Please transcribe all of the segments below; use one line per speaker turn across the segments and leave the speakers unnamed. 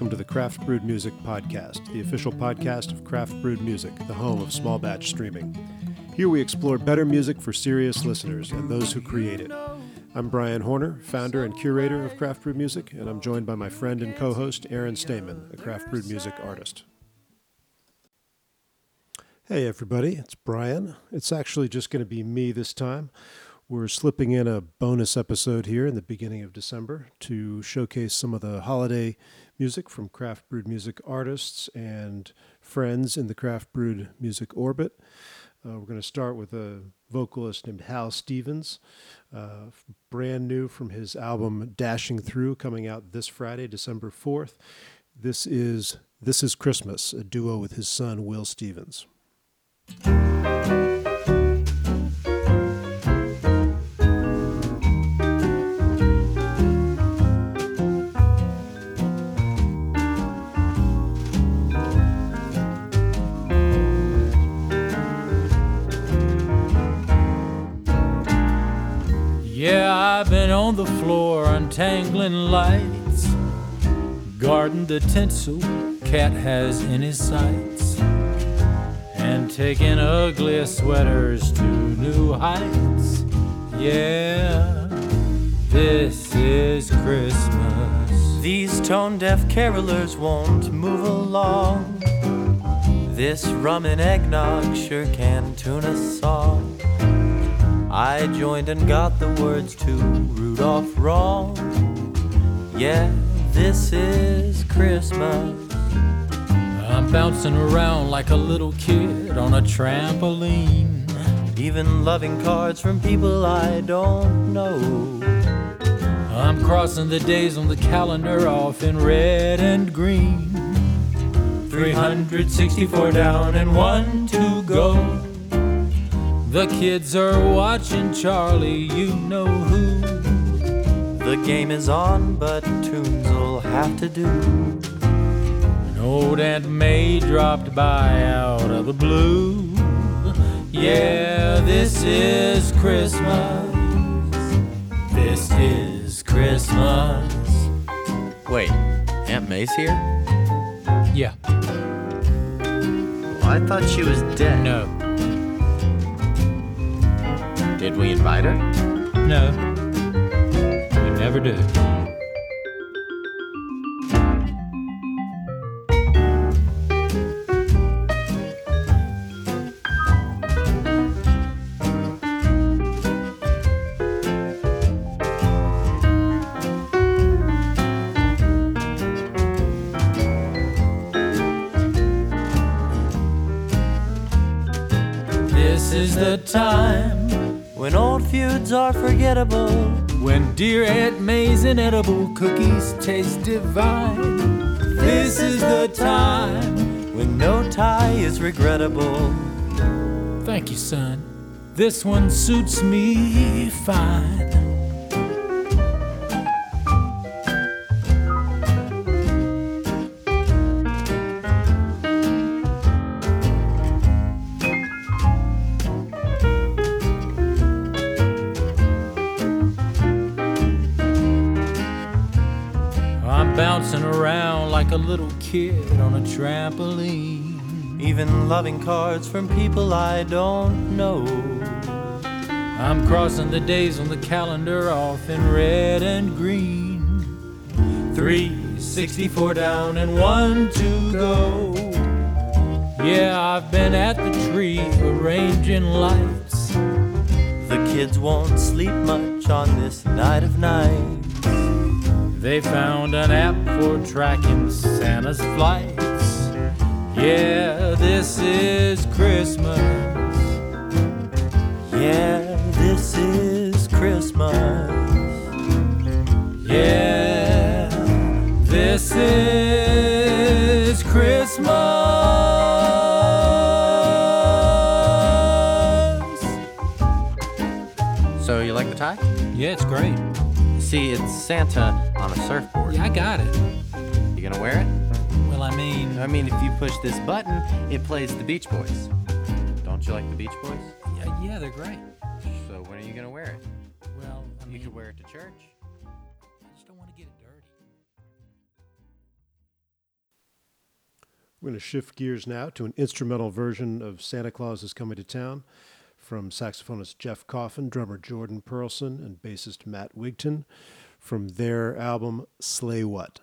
welcome to the Craft Brewed Music Podcast, the official podcast of Craft Brewed Music, the home of small batch streaming. Here we explore better music for serious listeners and those who create it. I'm Brian Horner, founder and curator of Craft Brewed Music, and I'm joined by my friend and co host, Aaron Stamen, a Craft Brewed Music artist. Hey, everybody, it's Brian. It's actually just going to be me this time. We're slipping in a bonus episode here in the beginning of December to showcase some of the holiday music from craft brewed music artists and friends in the craft brewed music orbit. Uh, we're going to start with a vocalist named Hal Stephens, uh, brand new from his album Dashing Thru, coming out this Friday, December 4th. This is This is Christmas, a duo with his son Will
Stephens. On the floor untangling lights, guarding the tinsel cat has in his sights, and taking ugly sweaters to new heights. Yeah, this is Christmas.
These tone deaf carolers won't move along. This rum and eggnog sure can tune a song. I joined and got the words to Rudolph wrong. Yeah, this is Christmas.
I'm bouncing around like a little kid on a trampoline.
Even loving cards from people I don't know.
I'm crossing the days on the calendar off in red and green. 364 down and one to go. The kids are watching Charlie, you know who.
The game is on, but tunes'll have to do.
And old Aunt May dropped by out of the blue. Yeah, this is Christmas. This is Christmas.
Wait, Aunt May's here?
Yeah,
Well, I thought she was dead.
no,
Did we invite her?
no. We never do. Dear Aunt May's inedible cookies taste divine. This is the time.
When no tie is regrettable.
Thank you, son. This one suits me fine. Bouncing around like a little kid on a trampoline.
Even loving cards from people I don't know.
I'm crossing the days on the calendar off in red and green. 364 down and one to go. Yeah, I've been at the tree arranging lights.
The kids won't sleep much on this night of nights.
They found an app for tracking Santa's flights. Yeah, this is Christmas.
Yeah, this is Christmas.
Yeah, this is Christmas.
So you like the tie?
Yeah, it's great.
See, it's Santa on a surfboard.
Yeah, I got it.
You gonna wear it?
Well, I mean,
I mean, if you push this button, it plays the Beach Boys. Don't you like the Beach Boys?
yeah, yeah they're great.
So when are you gonna wear it?
Well, I
You
mean,
could wear it to church. I just don't want to get it dirty.
We're going to shift gears now to an instrumental version of Santa Claus is Coming to Town from saxophonist Jeff Coffin, drummer Jordan Perlson, and bassist Matt Wigton from their album Sleigh What.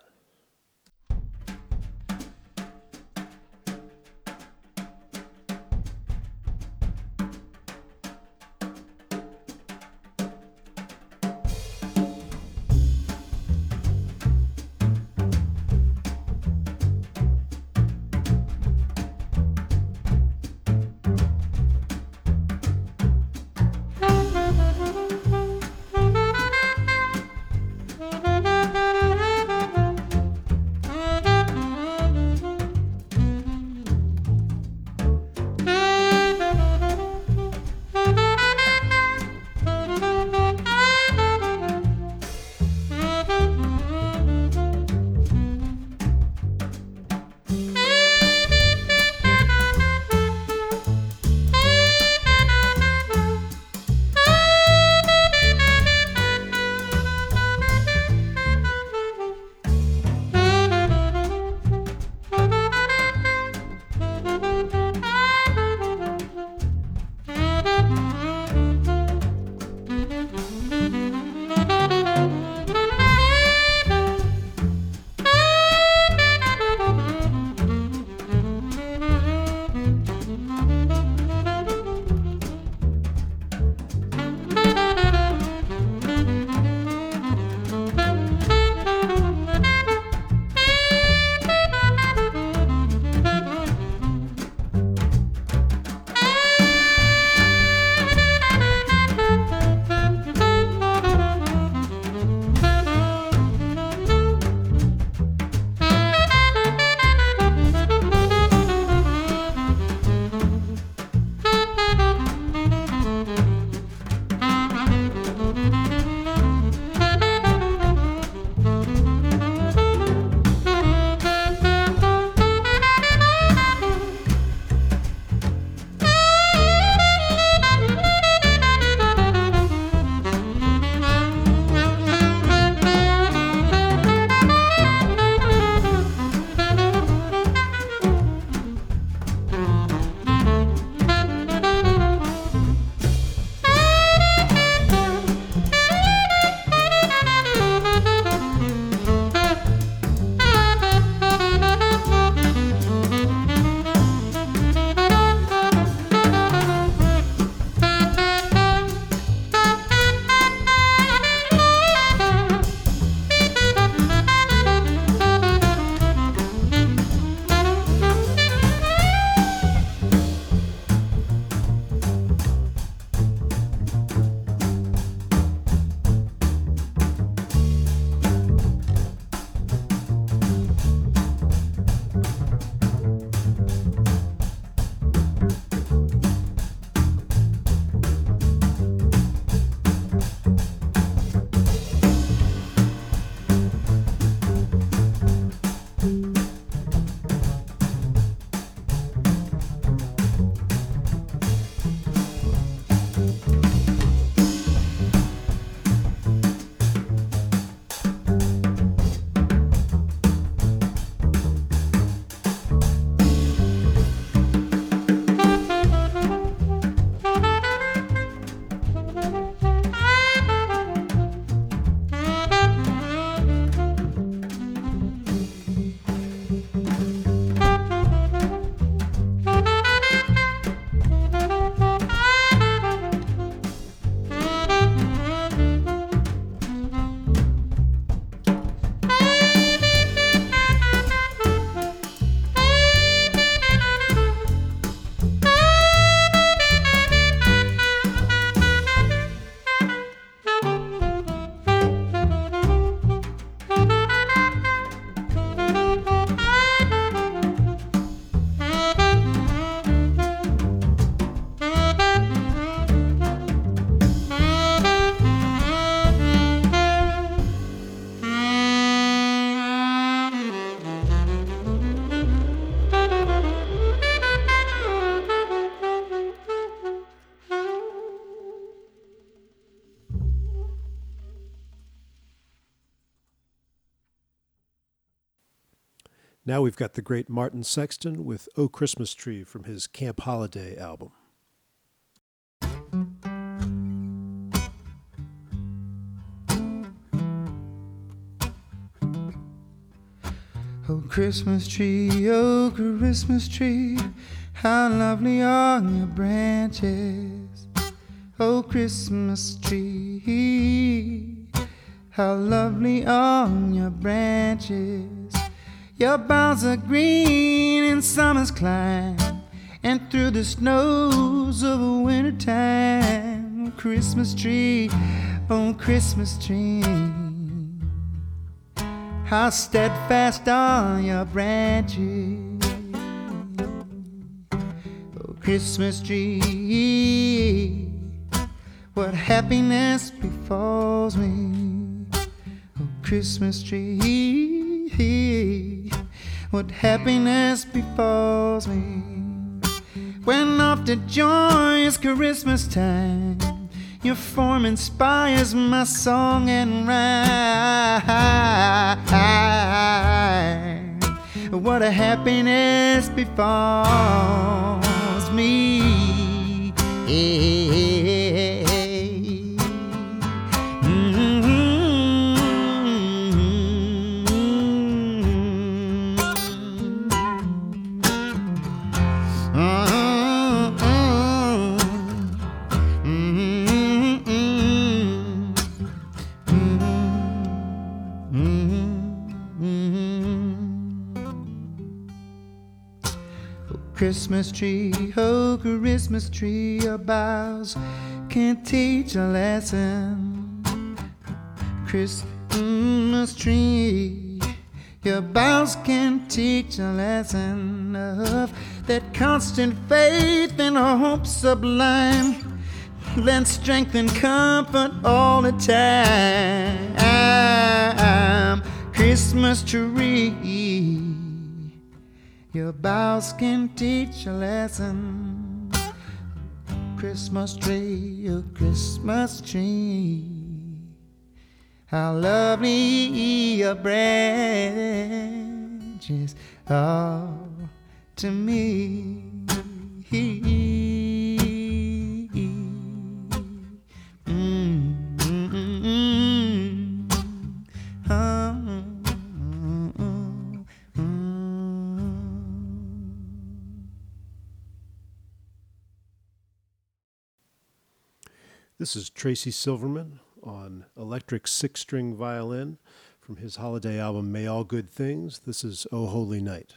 Now we've got the great Martin Sexton with Oh Christmas Tree from his Camp Holiday album.
Oh, Christmas tree, oh, Christmas tree, how lovely are your branches. Oh, Christmas tree, how lovely are your branches. Your boughs are green in summer's climb, and through the snows of a winter time. Christmas tree, oh, Christmas tree. How steadfast are your branches, oh Christmas tree. What happiness befalls me, oh Christmas tree. What happiness befalls me when after joyous Christmas time. Your form inspires my song and rhyme. What a happiness befalls me. Christmas tree, oh Christmas tree, your boughs can teach a lesson. Christmas tree, your boughs can teach a lesson of that constant faith and hope sublime. Lend strength and comfort all the time. Christmas tree. Your boughs can teach a lesson. Christmas tree, your Christmas tree. How lovely your branches are to me.
This is Tracy Silverman on electric six string violin from his holiday album May All Good Things. This is Oh Holy Night.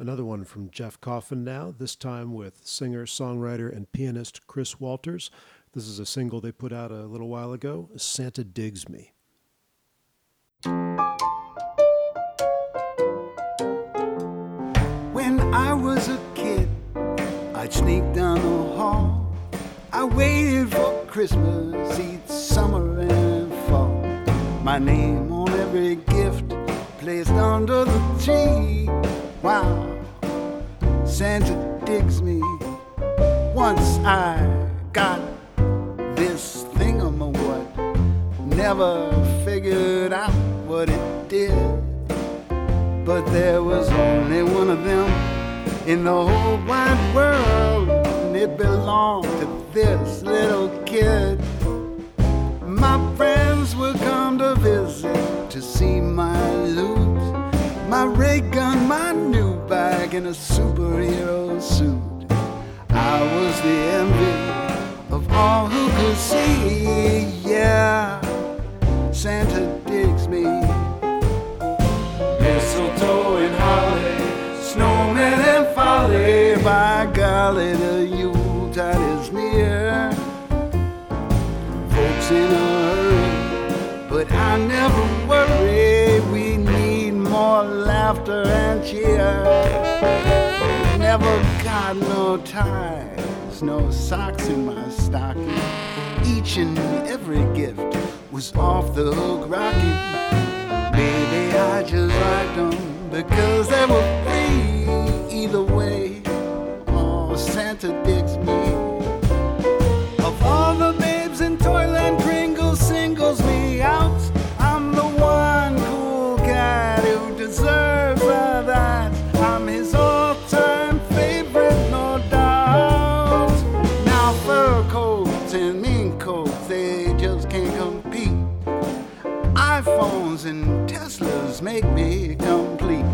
Another one from Jeff Coffin now, this time with singer, songwriter, and pianist Chris Walters. This is a single they put out a little while ago Santa Digs Me.
When I was a kid, I'd sneak down the hall. I waited for Christmas each summer and fall. My name on every gift placed under the tree. Wow, Santa digs me. Once I got this thing on my what, never figured out what it did. But there was only one of them in the whole wide world, and it belonged to this little kid. My friends would come to visit to see my loot, my ray gun, my new bag, and a suit. I was the envy of all who could see, yeah. Santa digs me. Mistletoe and holly, snowmen and folly. By golly, the Yuletide is near. Folks in a hurry, but I never worry. We need more laughter and cheer. Never got no no socks in my stocking. Each and every gift was off the hook rocking. Maybe I just liked them because they were free. Either way, oh, Santa digs coats, they just can't compete. iPhones and Teslas make me complete.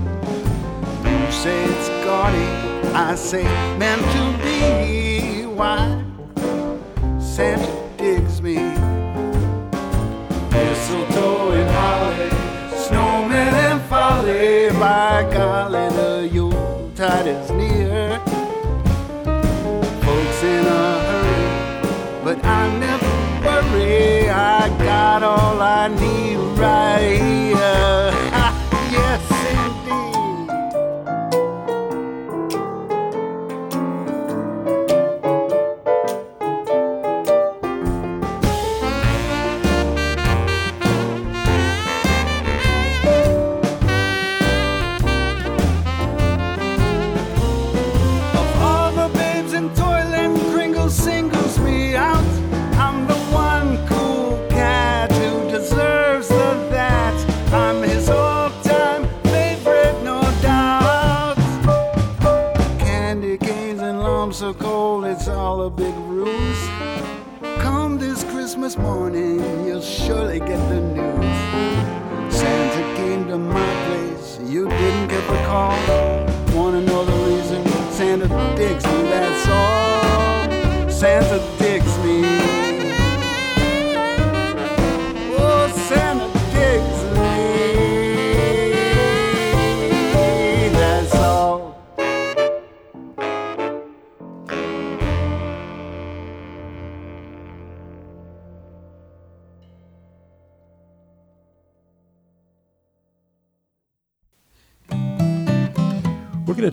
You say it's gaudy, I say meant to be. Why? Santa I got all I need right here. Christmas morning, you'll surely get the news.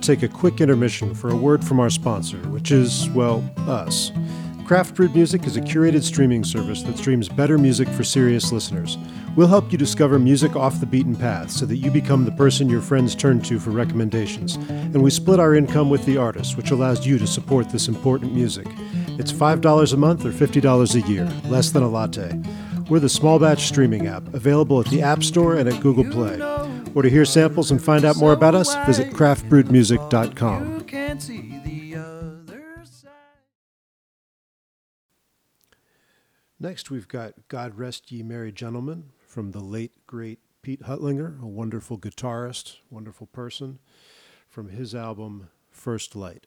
Take a quick intermission for a word from our sponsor, which is, well, us. Craft Brewed Music is a curated streaming service that streams better music for serious listeners. We'll help you discover music off the beaten path so that you become the person your friends turn to for recommendations. And we split our income with the artist, which allows you to support this important music. It's $5 a month or $50 a year, less than a latte. We're the small batch streaming app, available at the App Store and at Google Play. Or to hear samples and find out more about us, visit craftbrewedmusic.com.
You can't see the other side.
Next, we've got God Rest Ye Merry Gentlemen from the late, great Pete Huttlinger, a wonderful guitarist, wonderful person, from his album First Light.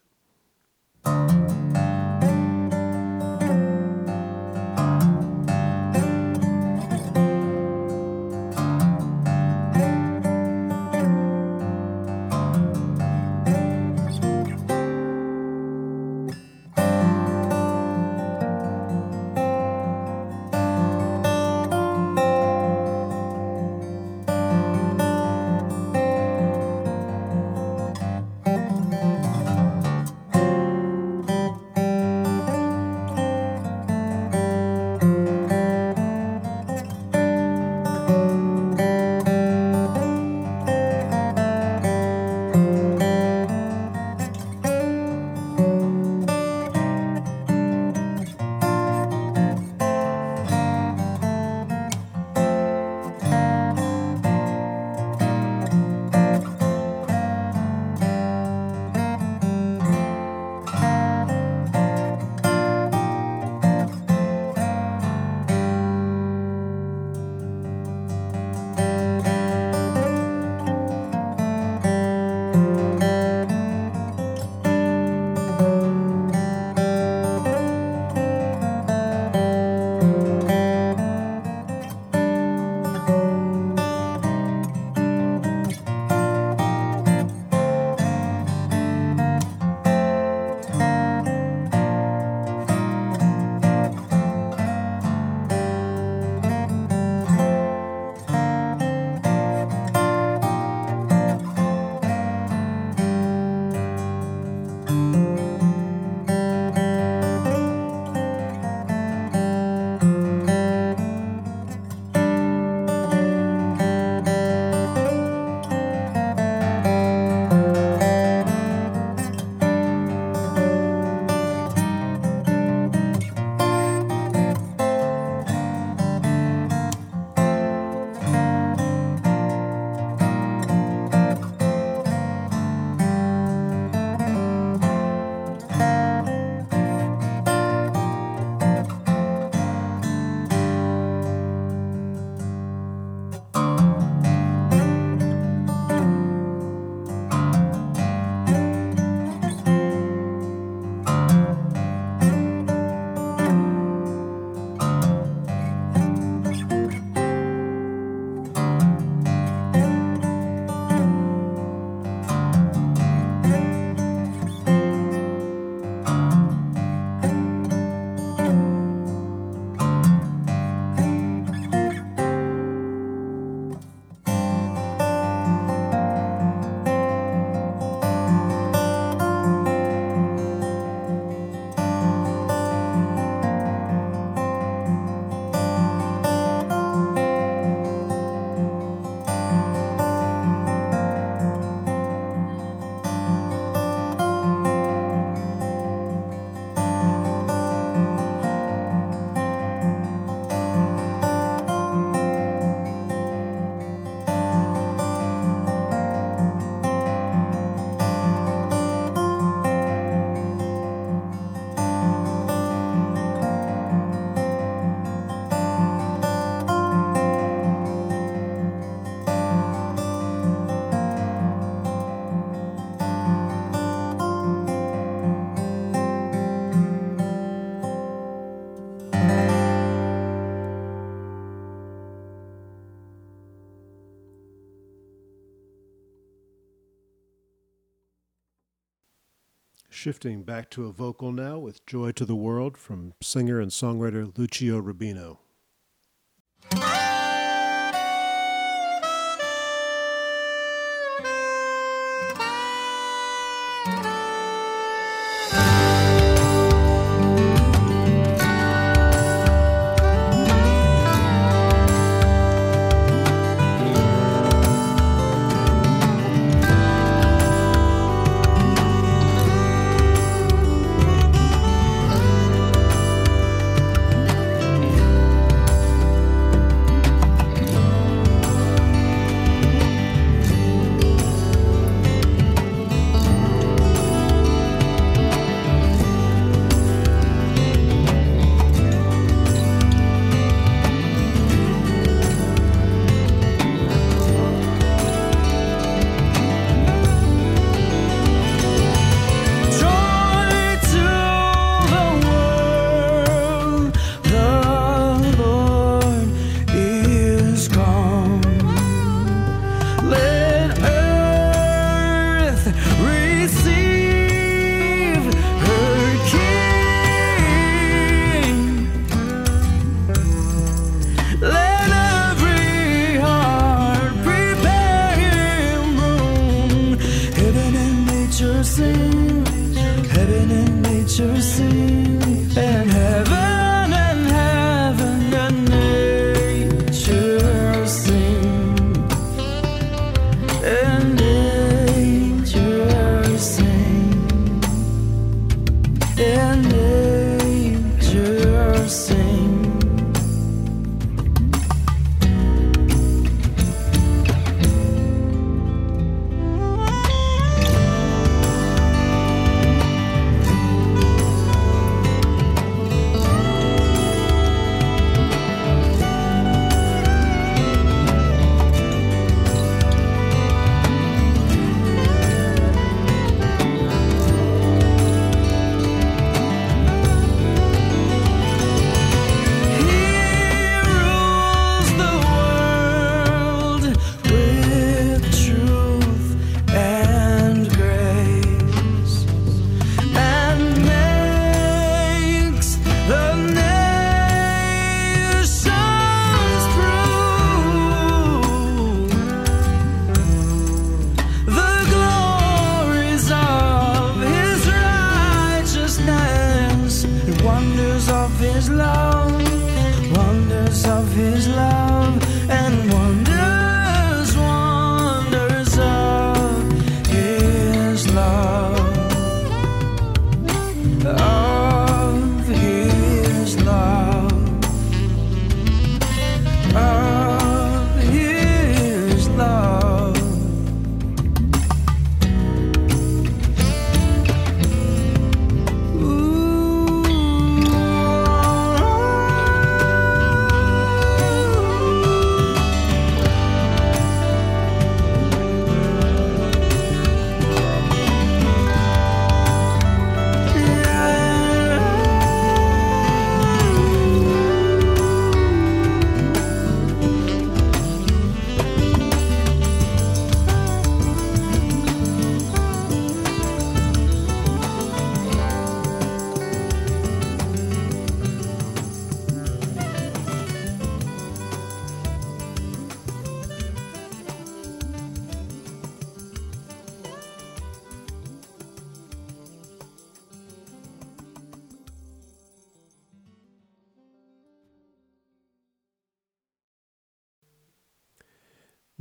Shifting back to a vocal now with Joy to the World from singer and songwriter Lucio Rubino.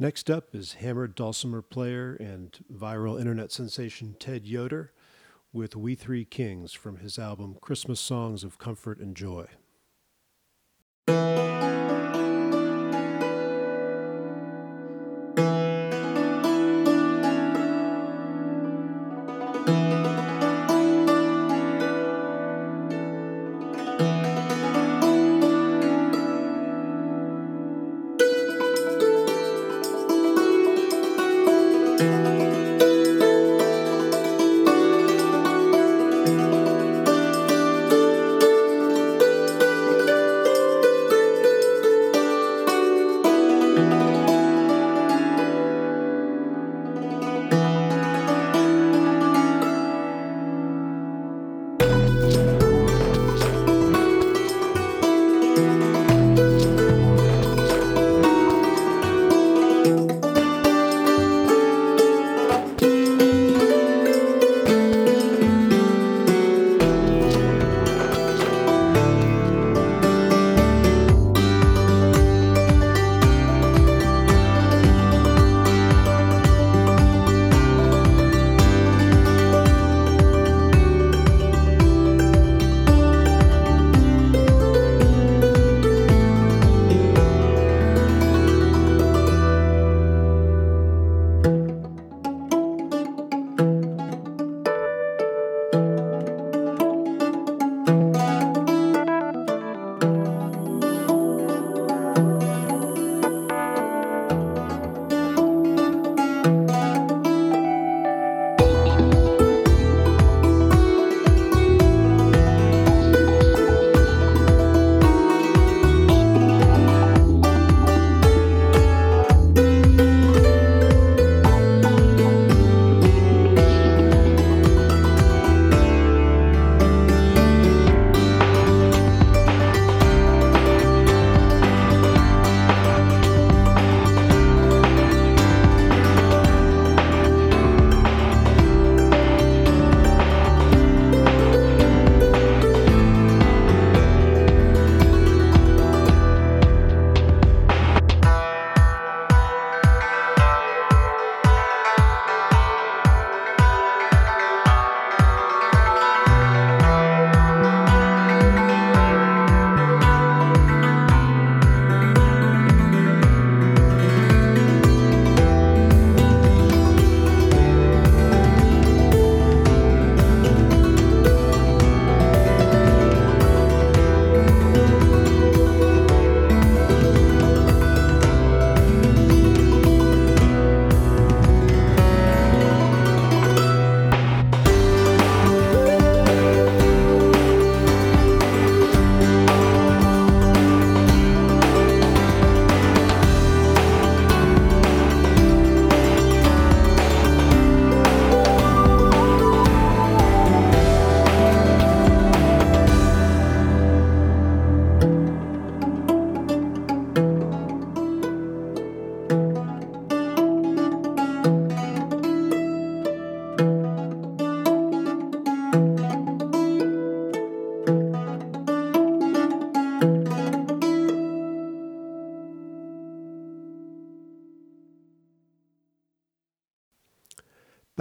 Next up is hammered dulcimer player and viral internet sensation Ted Yoder with We Three Kings from his album Christmas Songs of Comfort and Joy.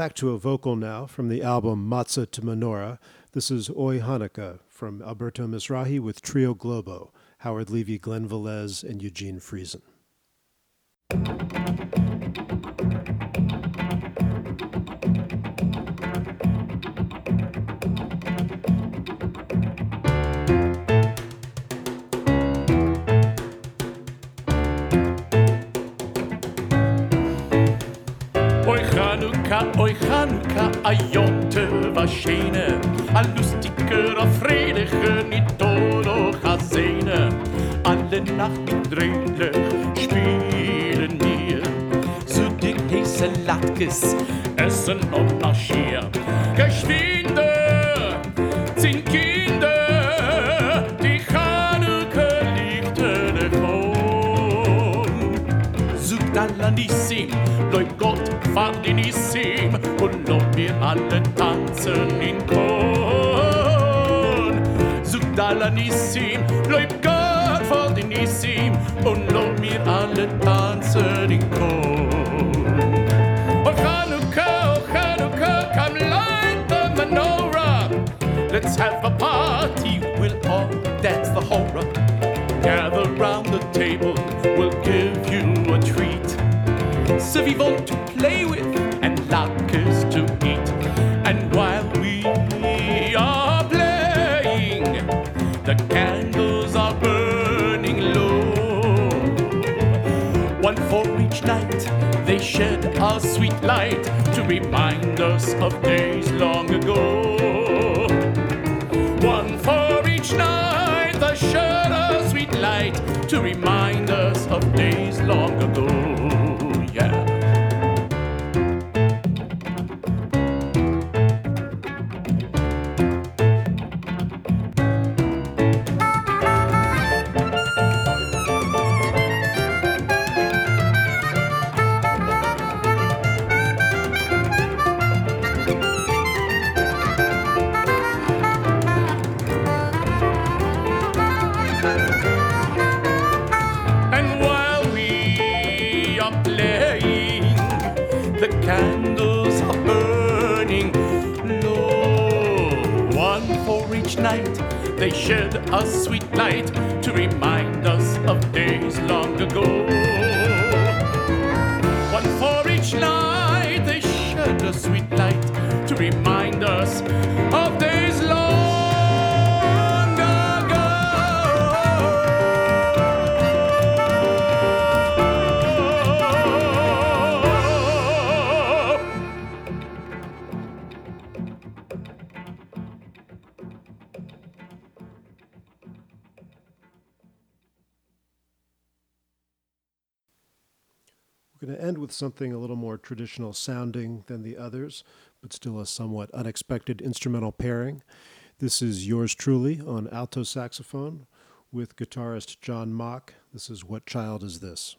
Back to a vocal now from the album Matzah to Menorah. This is Oy Hanukkah from Alberto Mizrahi with Trio Globo, Howard Levy, Glen Velez, and Eugene Friesen.
Ajote Vaschene, a lustiger, a fröhlicher, nicht Dodo Hasene. Alle Nacht mit Rede spielen wir so dick diese Latkes, essen und marschieren. Geschwinde sind Kinder, die Hanukkah liegt vor. Südallanissim, Leut Gott, Fadinissim, und wir alle tanzen in Korn. Sugdalanissim, Leut Gott, fahr die Nissim und lob wir alle tanzen in Korn. Oh Chanukah, oh Chanukah, come light the menorah. Let's have a party, we'll all dance the hora. Gather round the table, we'll give you a treat. Survivants to play with a sweet light to remind us of days long ago.
Going to end with something a little more traditional sounding than the others, but still a somewhat unexpected instrumental pairing. This is yours truly on alto saxophone with guitarist John Mock. This is What Child Is This?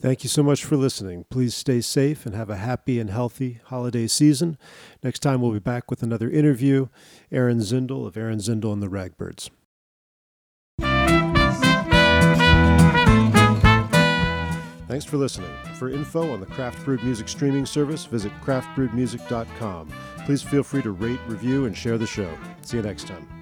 Thank you so much for listening. Please stay safe and have a happy and healthy holiday season. Next time, we'll be back with another interview. Erin Zindle of Erin Zindle and the Ragbirds. Thanks for listening. For info on the Craft Brewed Music streaming service, visit craftbrewedmusic.com. Please feel free to rate, review, and share the show. See you next time.